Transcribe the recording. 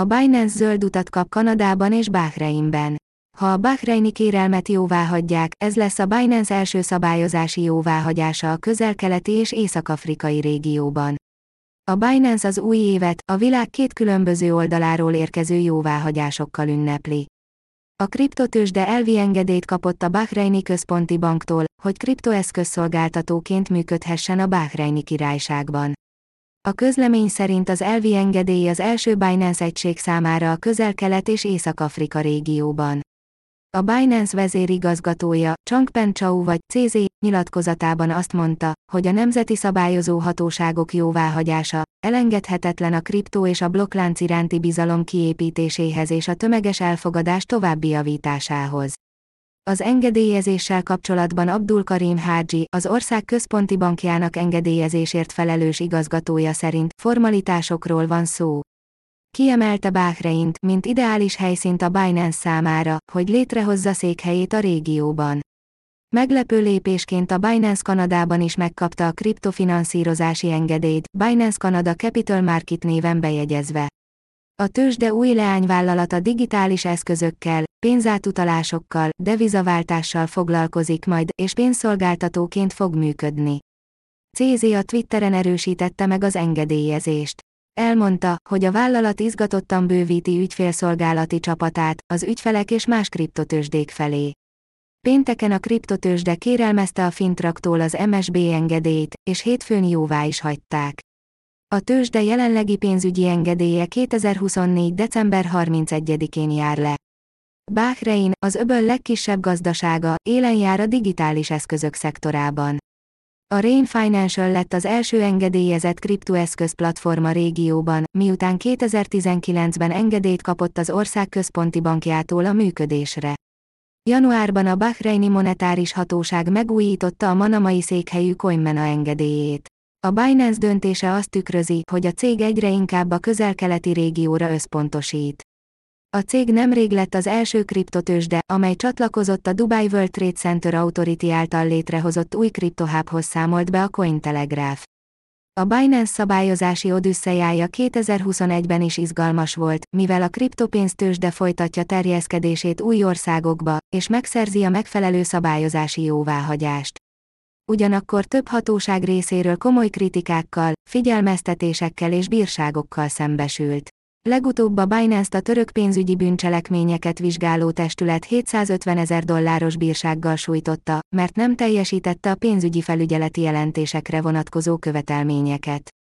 A Binance zöld utat kap Kanadában és Bahreinben. Ha a Bahreini kérelmet jóvá hagyják, ez lesz a Binance első szabályozási jóváhagyása a közel-keleti és észak-afrikai régióban. A Binance az új évet, a világ két különböző oldaláról érkező jóváhagyásokkal ünnepli. A kriptotősde elvi engedélyt kapott a Bahreini Központi Banktól, hogy kriptoeszközszolgáltatóként működhessen a Bahreini királyságban. A közlemény szerint az elvi engedély az első Binance egység számára a közel-kelet és Észak-Afrika régióban. A Binance vezérigazgatója, Changpen Chao vagy CZ nyilatkozatában azt mondta, hogy a nemzeti szabályozó hatóságok jóváhagyása elengedhetetlen a kriptó és a blokklánc iránti bizalom kiépítéséhez és a tömeges elfogadás további javításához. Az engedélyezéssel kapcsolatban Abdul Karim Hágyi, az ország központi bankjának engedélyezésért felelős igazgatója szerint formalitásokról van szó. Kiemelte Bahreint, mint ideális helyszínt a Binance számára, hogy létrehozza székhelyét a régióban. Meglepő lépésként a Binance Kanadában is megkapta a kriptofinanszírozási engedélyt, Binance Canada Capital Market néven bejegyezve. A tőzsde új leányvállalata digitális eszközökkel, pénzátutalásokkal, devizaváltással foglalkozik majd, és pénzszolgáltatóként fog működni. CZ a Twitteren erősítette meg az engedélyezést. Elmondta, hogy a vállalat izgatottan bővíti ügyfélszolgálati csapatát, az ügyfelek és más kriptotősdék felé. Pénteken a kriptotősde kérelmezte a Fintraktól az MSB engedélyt, és hétfőn jóvá is hagyták. A tőzsde jelenlegi pénzügyi engedélye 2024. december 31-én jár le. Bahrein, az öböl legkisebb gazdasága, élen jár a digitális eszközök szektorában. A Rain Financial lett az első engedélyezett kriptoeszköz platforma régióban, miután 2019-ben engedélyt kapott az ország központi bankjától a működésre. Januárban a Bahreini Monetáris Hatóság megújította a manamai székhelyű Coinmena engedélyét. A Binance döntése azt tükrözi, hogy a cég egyre inkább a közel-keleti régióra összpontosít. A cég nemrég lett az első kriptotősde, amely csatlakozott a Dubai World Trade Center Authority által létrehozott új kriptohábhoz számolt be a Cointelegraph. A Binance szabályozási odüsszejája 2021-ben is izgalmas volt, mivel a kriptopénztősde folytatja terjeszkedését új országokba, és megszerzi a megfelelő szabályozási jóváhagyást. Ugyanakkor több hatóság részéről komoly kritikákkal, figyelmeztetésekkel és bírságokkal szembesült. Legutóbb a Binance-t a török pénzügyi bűncselekményeket vizsgáló testület 750 ezer dolláros bírsággal sújtotta, mert nem teljesítette a pénzügyi felügyeleti jelentésekre vonatkozó követelményeket.